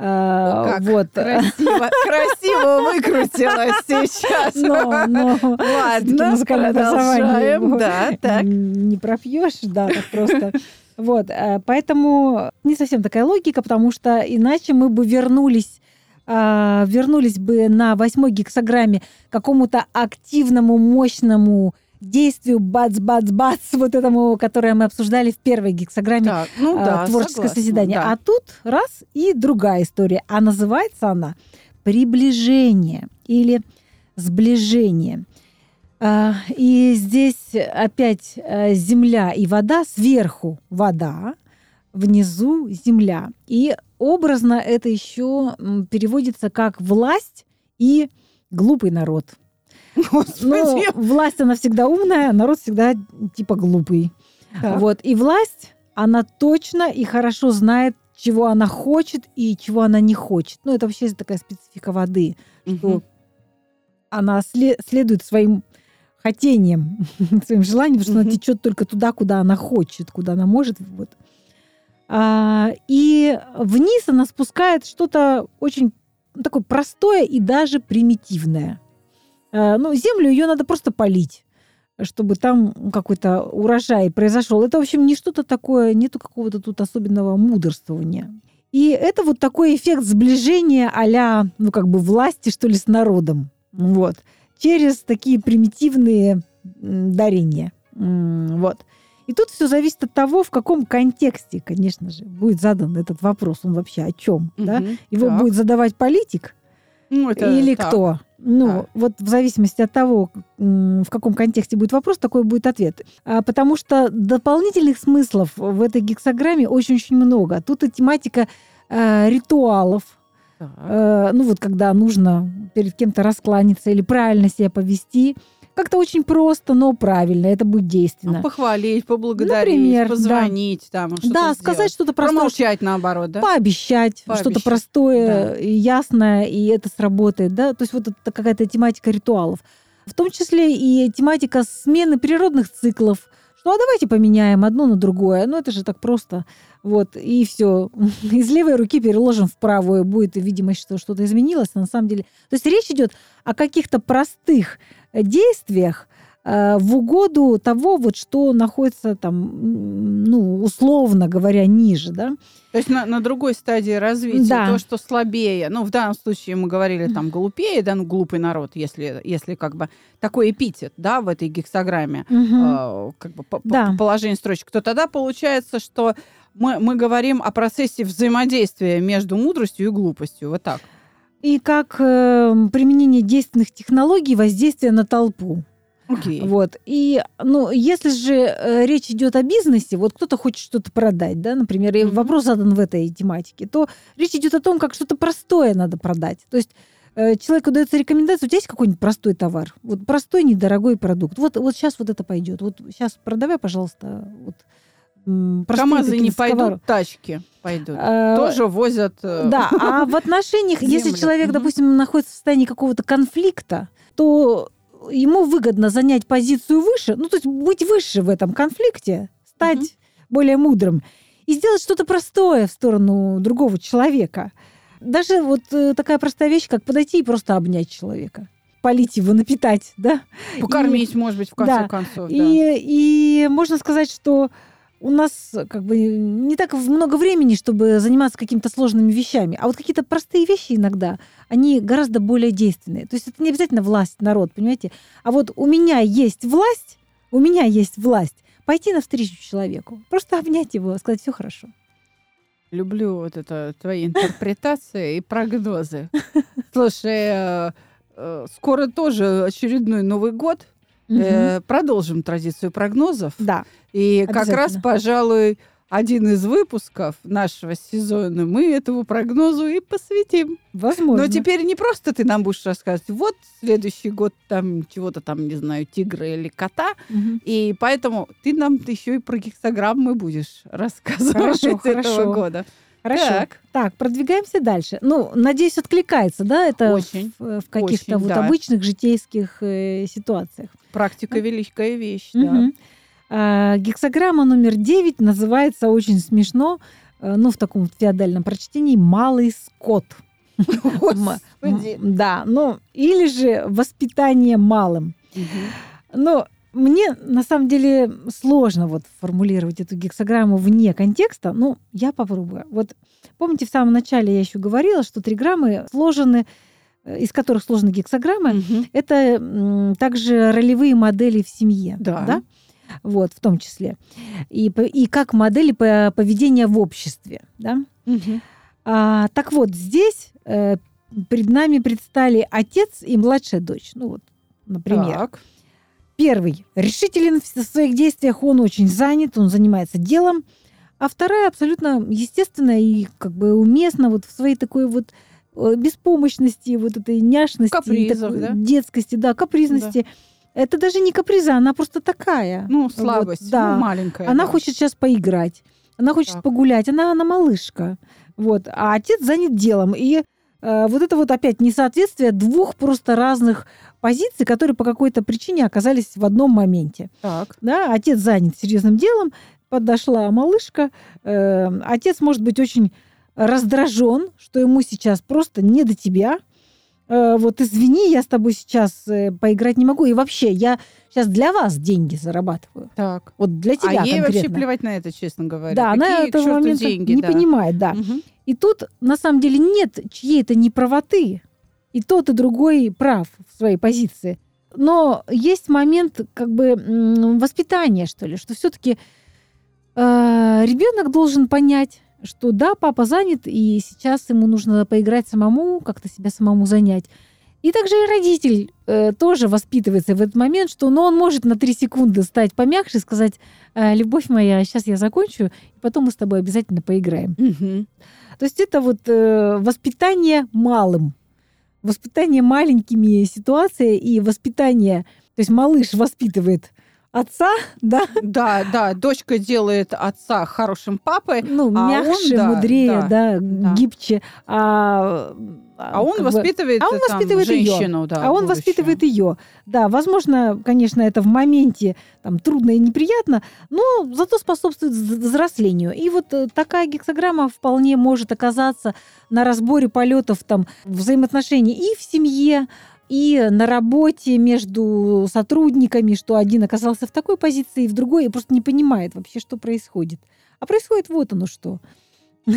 О, как вот. Красиво, красиво выкрутилась сейчас. Но, но Ладно, продолжаем. Да, так. не пропьешь, да, так просто. Вот, э, поэтому не совсем такая логика, потому что иначе мы бы вернулись а, вернулись бы на восьмой гексограмме какому-то активному, мощному действию бац-бац-бац, вот этому, которое мы обсуждали в первой гексограмме Так, ну а, да, творческое согласна, созидание. да. А тут раз и другая история. А называется она приближение или сближение. А, И здесь опять земля и вода, сверху вода, внизу земля. И образно это еще переводится как власть и глупый народ. Но Господи. власть, она всегда умная, а народ всегда типа глупый. Так. Вот. И власть, она точно и хорошо знает, чего она хочет и чего она не хочет. Ну, это вообще такая специфика воды, что Мгм. она сле- следует своим хотениям, своим желаниям, потому что она Мгм. течет только туда, куда она хочет, куда она может. Вот. А, и вниз она спускает что-то очень ну, такое простое и даже примитивное. А, ну, землю ее надо просто полить чтобы там какой-то урожай произошел. Это, в общем, не что-то такое, нету какого-то тут особенного мудрствования. И это вот такой эффект сближения а ну, как бы власти, что ли, с народом. Вот. Через такие примитивные дарения. Вот. И тут все зависит от того, в каком контексте, конечно же, будет задан этот вопрос. Он вообще о чем? Да? Мгм. Его Так. будет задавать политик, Ну, это или так. кто? Ну, Да. вот в зависимости от того, в каком контексте будет вопрос, такой будет ответ. А, Потому что дополнительных смыслов в этой гексограмме очень-очень много. Тут и тематика э, ритуалов. Так. Э, ну, вот когда нужно перед кем-то раскланяться или правильно себя повести. Как-то очень просто, но правильно. Это будет действенно. Ну, Похвалить, поблагодарить, Например, да. позвонить, там, что-то да, сделать. сказать что-то простое, Промолчать наоборот, да? пообещать, что-то Пообещать, простое, и ясное, и это сработает, да, то есть вот это какая-то тематика ритуалов. В том числе и тематика смены природных циклов, что а давайте поменяем одно на другое, ну это же так просто, вот, и все. Из левой руки переложим в правую, будет видимость, что что-то изменилось, на самом деле... То есть речь идет о каких-то простых э, действиях, в угоду того, вот что находится там, ну, условно говоря, ниже, да. То есть на, на другой стадии развития, Да. то, что слабее. Ну, в данном случае мы говорили там глупее, да, ну, глупый народ, если, если как бы такой эпитет, да, в этой гексограмме, э, как бы по- по- Да. положение строчек, то тогда получается, что мы, мы говорим о процессе взаимодействия между мудростью и глупостью. Вот так. И как э, применение действенных технологий воздействия на толпу. Окей. Вот. И, ну, если же э, речь идет о бизнесе, вот кто-то хочет что-то продать, да, например, и Мгм. вопрос задан в этой тематике, то речь идет о том, как что-то простое надо продать. То есть э, человеку дается рекомендация, у тебя есть какой-нибудь простой товар? Вот простой, недорогой продукт. Вот, вот сейчас вот это пойдет. Вот сейчас продавай, пожалуйста, вот КамАЗы не пойдут, тачки пойдут. Э, Тоже возят. э, Да, а в отношениях, если человек, допустим, находится в состоянии какого-то конфликта, то ему выгодно занять позицию выше, ну, то есть быть выше в этом конфликте, стать Мгм. более мудрым и сделать что-то простое в сторону другого человека. Даже вот э, такая простая вещь, как подойти и просто обнять человека, полить его, напитать, да, Покормить, может быть, в конце да. концов. да. и, и можно сказать, что у нас как бы не так много времени, чтобы заниматься какими-то сложными вещами. А вот какие-то простые вещи иногда, они гораздо более действенные. То есть это не обязательно власть, народ, понимаете? А вот у меня есть власть, у меня есть власть пойти навстречу человеку, просто обнять его, сказать, все хорошо. Люблю вот это твои интерпретации и прогнозы. Слушай, э, э, скоро тоже очередной Новый год. Э, Продолжим традицию прогнозов. Да. И как раз, пожалуй, один из выпусков нашего сезона мы этому прогнозу и посвятим. Возможно. Но теперь не просто ты нам будешь рассказывать, вот следующий год там чего-то там, не знаю, тигра или кота, Мгм. и поэтому ты нам еще и про гексограммы будешь рассказывать Хорошо, этого хорошо. года. Хорошо. Так. Так. продвигаемся дальше. Ну, надеюсь, откликается, да, это Очень, в, в каких-то очень, вот да. обычных житейских э, ситуациях. Практика великая вещь, да. Мгм. А, гексограмма номер 9 называется очень смешно, э, ну, в таком феодальном прочтении «малый скот». Да, ну, или же «воспитание малым». Но мне, на самом деле, сложно вот формулировать эту гексограмму вне контекста. Ну, я попробую. Вот помните, в самом начале я еще говорила, что триграммы сложены, э, из которых сложены гексограммы, Мгм. это также ролевые модели в семье. Да. Вот, в том числе. И, и как модели по- поведения в обществе. Да? Мгм. А, так вот, здесь э, перед нами предстали отец и младшая дочь. Ну вот, например. Так. Первый решителен в своих действиях, он очень занят, он занимается делом. А вторая абсолютно естественно и как бы уместно вот в своей такой вот э, беспомощности, вот этой няшности, Капризах, такой да? детскости, да, капризности. Это даже не каприза, она просто такая. Ну, слабость. да. ну, маленькая. Она да. хочет сейчас поиграть, она хочет Так. погулять, она, она малышка. Вот. А отец занят делом. И э, вот это вот опять несоответствие двух просто разных позиций, которые по какой-то причине оказались в одном моменте. Так. Да, отец занят серьезным делом, подошла малышка. э, отец может быть очень раздражен, что ему сейчас просто не до тебя. Э, вот извини, я с тобой сейчас э, поиграть не могу. И вообще, я сейчас для вас деньги зарабатываю. Так. Вот для тебя а ей вообще плевать на это, честно говоря. Да, она Какие к этого момента деньги, не да. понимает, да. Мгм. И тут на самом деле нет чьей-то неправоты. И тот, и другой прав в своей позиции. Но есть момент как бы воспитания, что ли, что все-таки ребенок должен понять, что да, папа занят, и сейчас ему нужно поиграть самому, как-то себя самому занять. И также и родитель э, тоже воспитывается в этот момент, что ну, он может на три секунды стать помягче и сказать, «Э, любовь моя, сейчас я закончу, и потом мы с тобой обязательно поиграем. Мгм. То есть это вот э, воспитание малым, воспитание маленькими ситуацией и воспитание, то есть малыш воспитывает отца, да, Да, да, дочка делает отца хорошим папой, ну, А он, мягче, да, мудрее, да, да, да. гибче, а, а он как бы- воспитывает, а он там, воспитывает женщину, да, а он будущую. воспитывает ее. Да, возможно, конечно, это в моменте там трудно и неприятно, но зато способствует вз- взрослению. И вот э, такая гексограмма вполне может оказаться на разборе полетов там взаимоотношений и в семье, и на работе между сотрудниками, что один оказался в такой позиции, и в другой, и просто не понимает вообще, что происходит. А происходит вот оно что.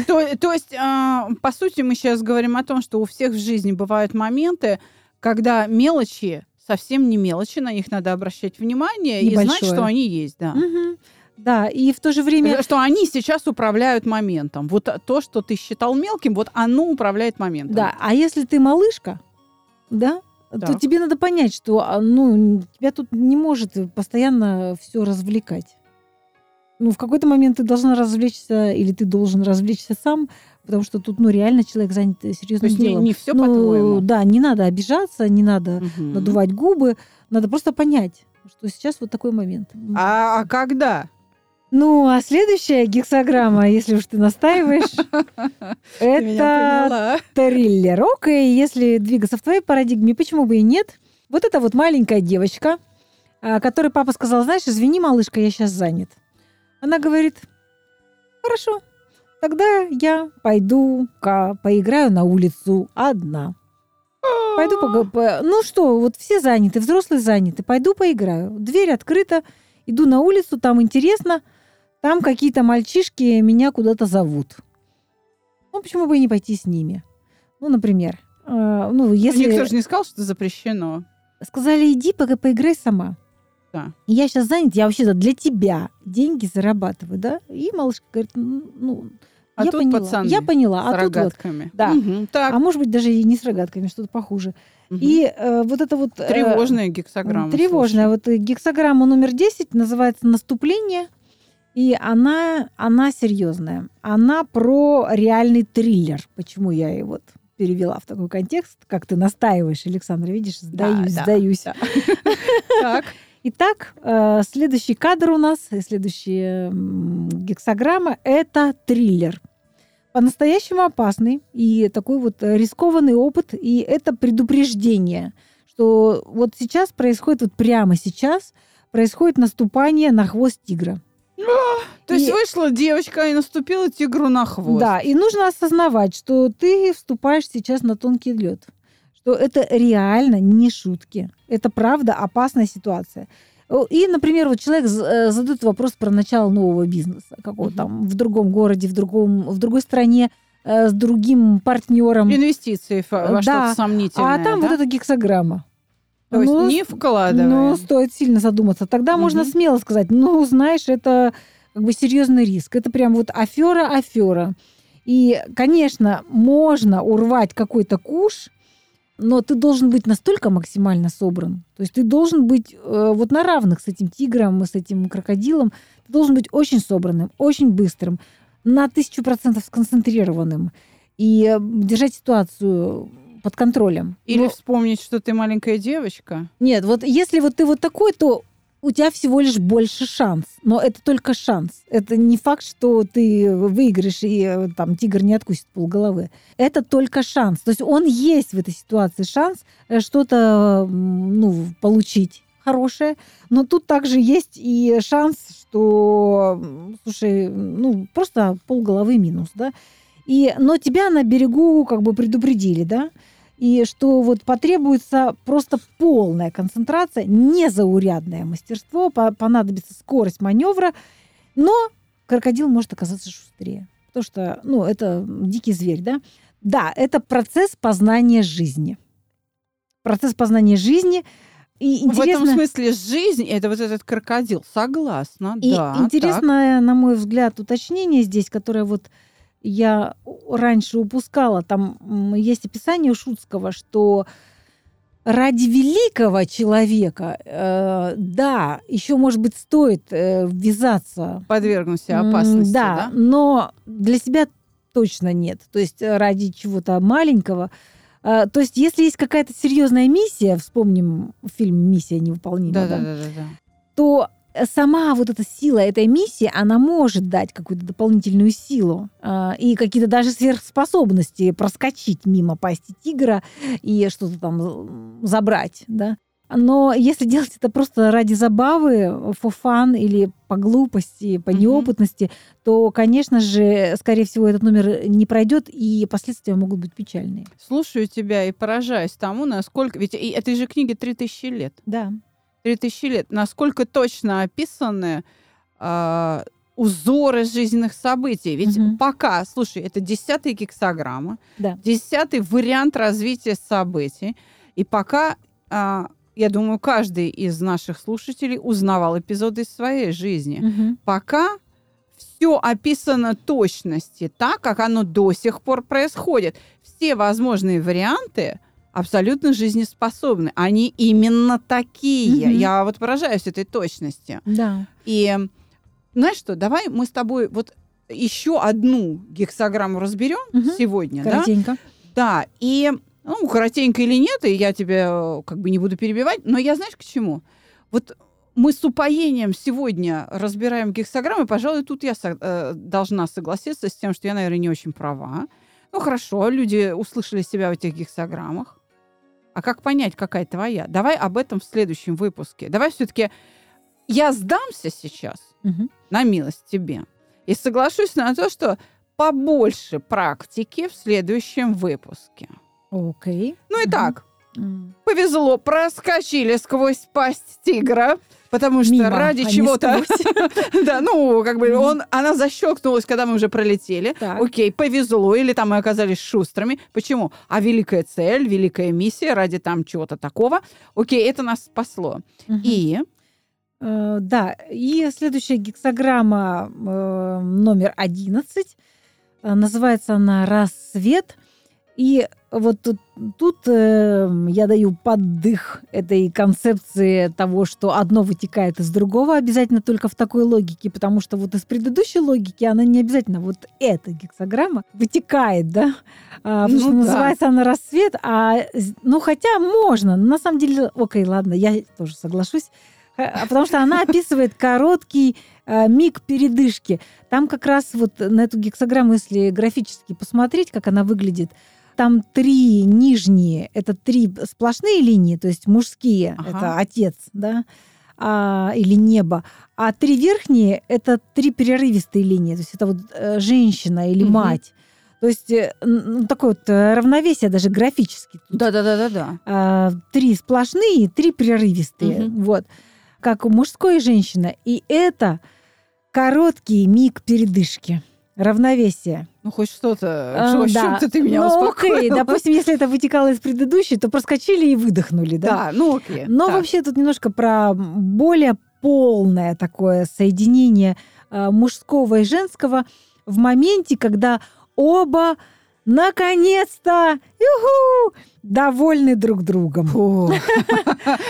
То, то есть, а, по сути, мы сейчас говорим о том, что у всех в жизни бывают моменты, когда мелочи совсем не мелочи, на них надо обращать внимание и знать, Небольшое. что они есть, да. Мгм. Да, и в то же время... Что они сейчас управляют моментом. Вот то, что ты считал мелким, вот оно управляет моментом. Да, а если ты малышка, да, то Так. тебе надо понять, что а, ну, тебя тут не может постоянно все развлекать. Ну, в какой-то момент ты должна развлечься, или ты должен развлечься сам, потому что тут, ну, реально человек занят То серьезным есть не, делом. не все Ну, по-твоему. Да, не надо обижаться, не надо Мгм. надувать губы, надо просто понять, что сейчас вот такой момент. А, а когда? Ну, а следующая гексограмма, если уж ты настаиваешь, это поняла. триллер. Окей, если двигаться в твоей парадигме, почему бы и нет? Вот это вот маленькая девочка, а, которой папа сказал, знаешь, извини, малышка, я сейчас занят. Она говорит, хорошо, тогда я пойду поиграю на улицу одна. Пойду пога- по... Ну что, вот все заняты, взрослые заняты. Пойду поиграю. Дверь открыта, иду на улицу, там интересно. Там какие-то мальчишки меня куда-то зовут. Ну, почему бы и не пойти с ними? Ну, например, э, ну, если... Никто же не сказал, что запрещено. Сказали, иди, пока поиграй сама. Да. Я сейчас занят, я вообще-то для тебя деньги зарабатываю, да? И малышка говорит, ну, ну, А я тут поняла, пацаны я поняла, с а тут вот, рогатками. да. Мгм, Так. а может быть даже и не с рогатками, что-то похуже. Мгм. И э, вот это вот... э, Тревожная гексограмма. Тревожная. слушай. Вот э, гексограмма номер 10 называется «Наступление». И она, она серьезная. Она про реальный триллер. Почему я и вот перевела в такой контекст, как ты настаиваешь, Александр, видишь, сдаюсь, да, сдаюсь. да. Так. Итак, э, следующий кадр у нас, следующая гексограмма – это триллер. По-настоящему опасный и такой вот рискованный опыт, и это предупреждение, что вот сейчас происходит, вот прямо сейчас происходит наступание на хвост тигра. То есть И- вышла девочка и наступила тигру на хвост. Да, и нужно осознавать, что ты вступаешь сейчас на тонкий лед, что это реально не шутки, это правда опасная ситуация. И, например, вот человек э, задает вопрос про начало нового бизнеса, какого там в другом городе, в другом, в другой стране э, с другим партнером, Инвестиции во Да. что-то сомнительное. а там да? вот эта гексограмма. То есть Ну, не вкладываем. Ну, стоит сильно задуматься. Тогда можно Мгм. смело сказать, ну, знаешь, это как бы серьезный риск. Это прям вот афера, афера. И, конечно, можно урвать какой-то куш, но ты должен быть настолько максимально собран. То есть ты должен быть э, вот на равных с этим тигром, с этим крокодилом. Ты должен быть очень собранным, очень быстрым, на тысячу процентов сконцентрированным и э, держать ситуацию под контролем. Или Ну, вспомнить, что ты маленькая девочка. нет, вот если вот ты вот такой, то у тебя всего лишь больше шанс. Но это только шанс. Это не факт, что ты выиграешь и э, там тигр не откусит полголовы. Это только шанс. То есть он есть в этой ситуации шанс э, что-то ну, получить хорошее. Но тут также есть и шанс, что, слушай, ну, просто полголовы минус, да. И, но тебя на берегу как бы предупредили, да, и что вот потребуется просто полная концентрация, незаурядное мастерство, по- понадобится скорость маневра, но крокодил может оказаться шустрее, потому что, ну, это дикий зверь, да. Да, это процесс познания жизни. Процесс познания жизни. И В этом интересно, смысле жизнь это вот этот крокодил. Согласна, и да. интересное, на мой взгляд, уточнение здесь, которое вот я раньше упускала. Там есть описание Шутского, что ради великого человека, э, да, еще, может быть, стоит э, ввязаться. так. Подвергнуть себя М, опасности, да, да? но для себя точно нет. То есть э, ради чего-то маленького. Э, То есть, если есть какая-то серьезная миссия, вспомним фильм Миссия невыполнима, да, да, да, да, да. то сама вот эта сила этой миссии, она может дать какую-то дополнительную силу а, и какие-то даже сверхспособности проскочить мимо пасти тигра и что-то там м, забрать, да. Но если делать это просто ради забавы, for fun или по глупости, по Мгм. неопытности, то, конечно же, скорее всего, этот номер не пройдет, и последствия могут быть печальные. Слушаю тебя и поражаюсь тому, насколько... Ведь этой же книге 3000 лет. Да. 3000 лет. Насколько точно описаны а, узоры жизненных событий. Ведь Мгм. пока, слушай, это десятая гексограмма, Да. десятый вариант развития событий. И пока, а, я думаю, каждый из наших слушателей узнавал эпизоды из своей жизни. Мгм. Пока все описано точности, так, как оно до сих пор происходит. Все возможные варианты абсолютно жизнеспособны. Они именно такие. Мгм. Я вот поражаюсь этой точности. Да. И знаешь что, давай мы с тобой вот еще одну гексограмму разберем Мгм. сегодня, да? Коротенько. Да, и, ну, коротенько или нет, и я тебя э, как бы не буду перебивать, но я знаешь к чему? Вот мы с упоением сегодня разбираем гексограммы. Пожалуй, тут я со- э, должна согласиться с тем, что я, наверное, не очень права. Ну хорошо, люди услышали себя в этих гексограммах. А как понять, какая твоя? Давай об этом в следующем выпуске. Давай все-таки я сдамся сейчас Мгм. на милость тебе и соглашусь на то, что побольше практики в следующем выпуске. Окей. Ну и Мгм. так, повезло, проскочили сквозь пасть тигра, потому что Мимо, ради а чего-то... Да, ну, как бы он, она защелкнулась, когда мы уже пролетели. Так. Окей, повезло, или там мы оказались шустрыми. Почему? А великая цель, великая миссия ради там чего-то такого. Окей, это нас спасло. И Э, Да, и следующая гексограмма э, номер 11. Э, Называется она «Рассвет». И вот тут, тут, э, я даю поддых этой концепции того, что одно вытекает из другого, обязательно только в такой логике, потому что вот из предыдущей логики она не обязательно вот эта гексограмма вытекает, да, А, потому Ну что да. называется она рассвет, а ну хотя можно, на самом деле, окей, ладно, я тоже соглашусь, Э, потому что она описывает короткий э, миг передышки. Там как раз вот на эту гексограмму, если графически посмотреть, как она выглядит, там три нижние, это три сплошные линии, то есть мужские, Ага. это отец, да, а, или небо, а три верхние это три перерывистые линии, то есть это вот э, женщина или Мгм. мать. То есть э, ну, такое вот э, равновесие даже графически. тут да-да-да-да-да. а, три сплошные, три прерывистые. Мгм. Вот. Как у мужской и женщины. И это короткий миг передышки. Равновесие. Ну, хоть что-то, А, в да. чем-то ты меня ну, успокоила. окей, допустим, если это вытекало из предыдущей, то проскочили и выдохнули, да? Да, ну окей. Но так. вообще тут немножко про более полное такое соединение э, мужского и женского в моменте, когда оба наконец-то юху, довольны друг другом.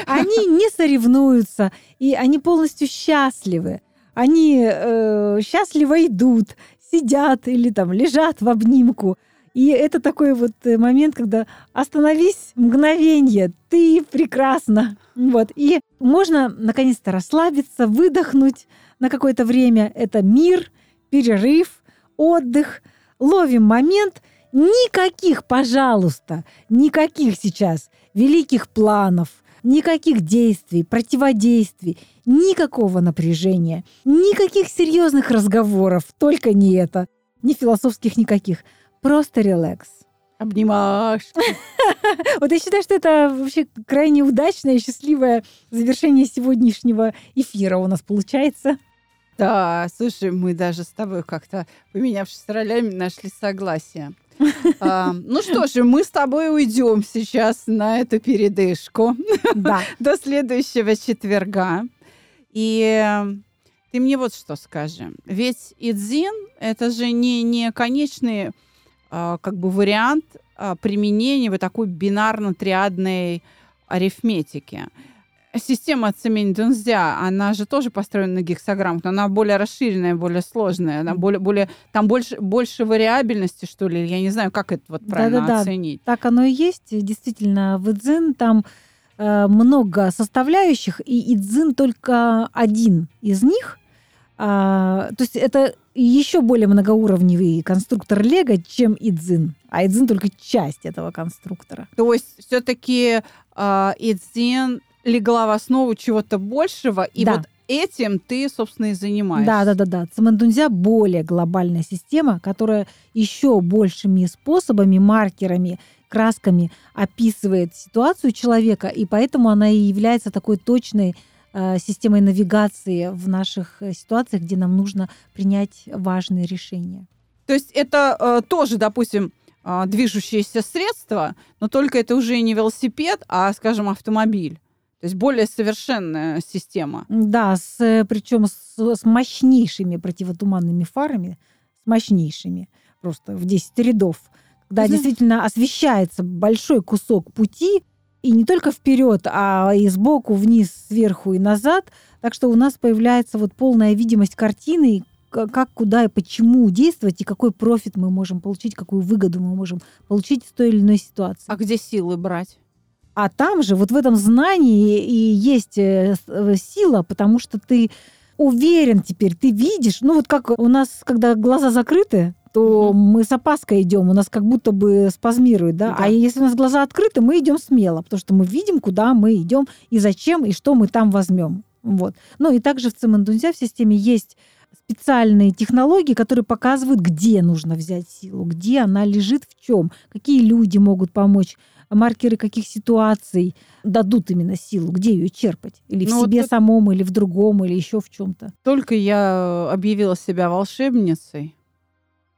Они не соревнуются, и они полностью счастливы. Они э, счастливо идут, сидят или там лежат в обнимку. И это такой вот э, момент, когда остановись мгновение, ты прекрасна. Вот. И можно наконец-то расслабиться, выдохнуть на какое-то время. Это мир, перерыв, отдых. Ловим момент. Никаких, пожалуйста, никаких сейчас великих планов, никаких действий, противодействий, никакого напряжения, никаких серьезных разговоров, только не это, ни философских никаких. Просто релакс. Обнимашки. Вот я считаю, что это вообще крайне удачное и счастливое завершение сегодняшнего эфира у нас получается. Да, слушай, мы даже с тобой как-то, поменявшись ролями, нашли согласие. А, ну что же, мы с тобой уйдем сейчас на эту передышку Да. до следующего четверга. И э, ты мне вот что скажи. Ведь Идзин — это же не, не конечный а, как бы вариант а, применения вот такой бинарно-триадной арифметики. Система Цемень-Дунзя, она же тоже построена на гексограммах, но она более расширенная, более сложная, она более, более, там больше, больше вариабельности, что ли, я не знаю, как это вот правильно Да-да-да. оценить. Так оно и есть. Действительно, в Идзин там э, много составляющих, и Идзин только один из них. А, то есть это еще более многоуровневый конструктор Лего, чем Идзин. А Идзин только часть этого конструктора. То есть все-таки Идзин легла в основу чего-то большего, и Да. вот этим ты, собственно, и занимаешься. Да, да, да, да. Цимэндунзя более глобальная система, которая еще большими способами, маркерами, красками описывает ситуацию человека, и поэтому она и является такой точной э, системой навигации в наших э, ситуациях, где нам нужно принять важные решения. То есть это э, тоже, допустим, э, движущееся средство, но только это уже не велосипед, а, скажем, автомобиль. То есть более совершенная система. Да, с, причем с, с мощнейшими противотуманными фарами, с мощнейшими, просто в 10 рядов, когда Знаешь- действительно освещается большой кусок пути, и не только вперед, а и сбоку, вниз, сверху и назад. Так что у нас появляется вот полная видимость картины, как, куда и почему действовать, и какой профит мы можем получить, какую выгоду мы можем получить из той или иной ситуации. А где силы брать? А там же, вот в этом знании и есть э, э, сила, потому что ты уверен теперь, ты видишь. Ну вот как у нас, когда глаза закрыты, то мы с опаской идем, у нас как будто бы спазмирует, да? да. А если у нас глаза открыты, мы идем смело, потому что мы видим, куда мы идем и зачем и что мы там возьмем. Вот. Ну и также в Цимэндунзя в системе есть специальные технологии, которые показывают, где нужно взять силу, где она лежит, в чем, какие люди могут помочь, маркеры каких ситуаций дадут именно силу, где ее черпать, или ну, в себе вот самом, или в другом, или еще в чем-то. Только я объявила себя волшебницей,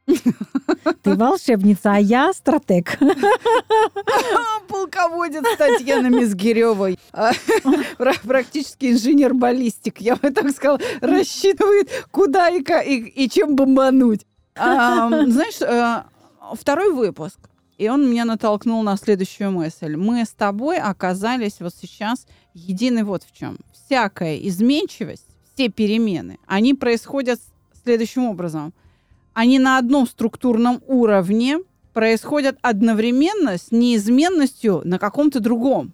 ты волшебница, а я стратег. Полководец Татьяна Мизгиревой. А, практически инженер-баллистик, я бы так сказала, рассчитывает, куда и, и, и чем бомбануть. А, знаешь, э, второй выпуск, и он меня натолкнул на следующую мысль. Мы с тобой оказались вот сейчас едины вот в чем. Всякая изменчивость, все перемены, они происходят следующим образом – они на одном структурном уровне происходят одновременно с неизменностью на каком-то другом.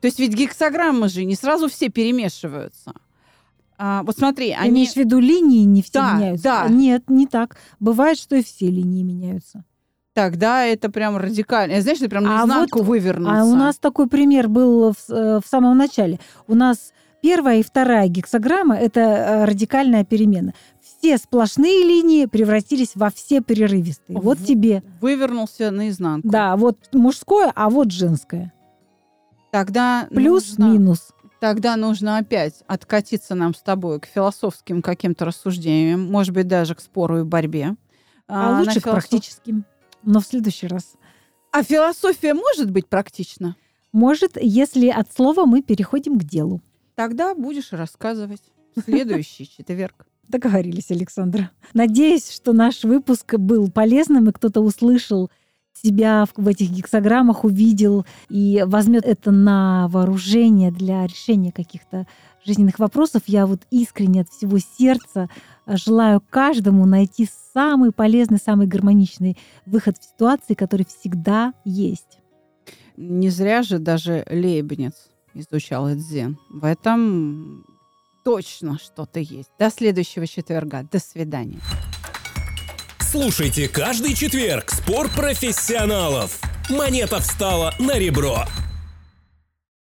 То есть ведь гексограммы же не сразу все перемешиваются. А, вот смотри, Ты они... имеешь в виду линии не все да, меняются? Да. Нет, не так. Бывает, что и все линии меняются. Тогда это прям радикально. Знаешь, это прям наизнанку а вот, вывернуться. А у нас такой пример был в, э, в самом начале. У нас первая и вторая гексограмма – это э, радикальная перемена все сплошные линии превратились во все прерывистые. Вот в- тебе. Вывернулся наизнанку. Да, вот мужское, а вот женское. Тогда Плюс-минус. Тогда нужно опять откатиться нам с тобой к философским каким-то рассуждениям, может быть, даже к спору и борьбе. А, а лучше к практическим. Но в следующий раз. А философия может быть практична? Может, если от слова мы переходим к делу. Тогда будешь рассказывать в следующий четверг. Договорились, Александра. Надеюсь, что наш выпуск был полезным, и кто-то услышал себя в этих гексограммах, увидел и возьмет это на вооружение для решения каких-то жизненных вопросов. Я вот искренне от всего сердца желаю каждому найти самый полезный, самый гармоничный выход в ситуации, который всегда есть. Не зря же даже Лейбниц изучал дзен. В этом точно что-то есть. До следующего четверга. До свидания. Слушайте каждый четверг спор профессионалов. Монета встала на ребро.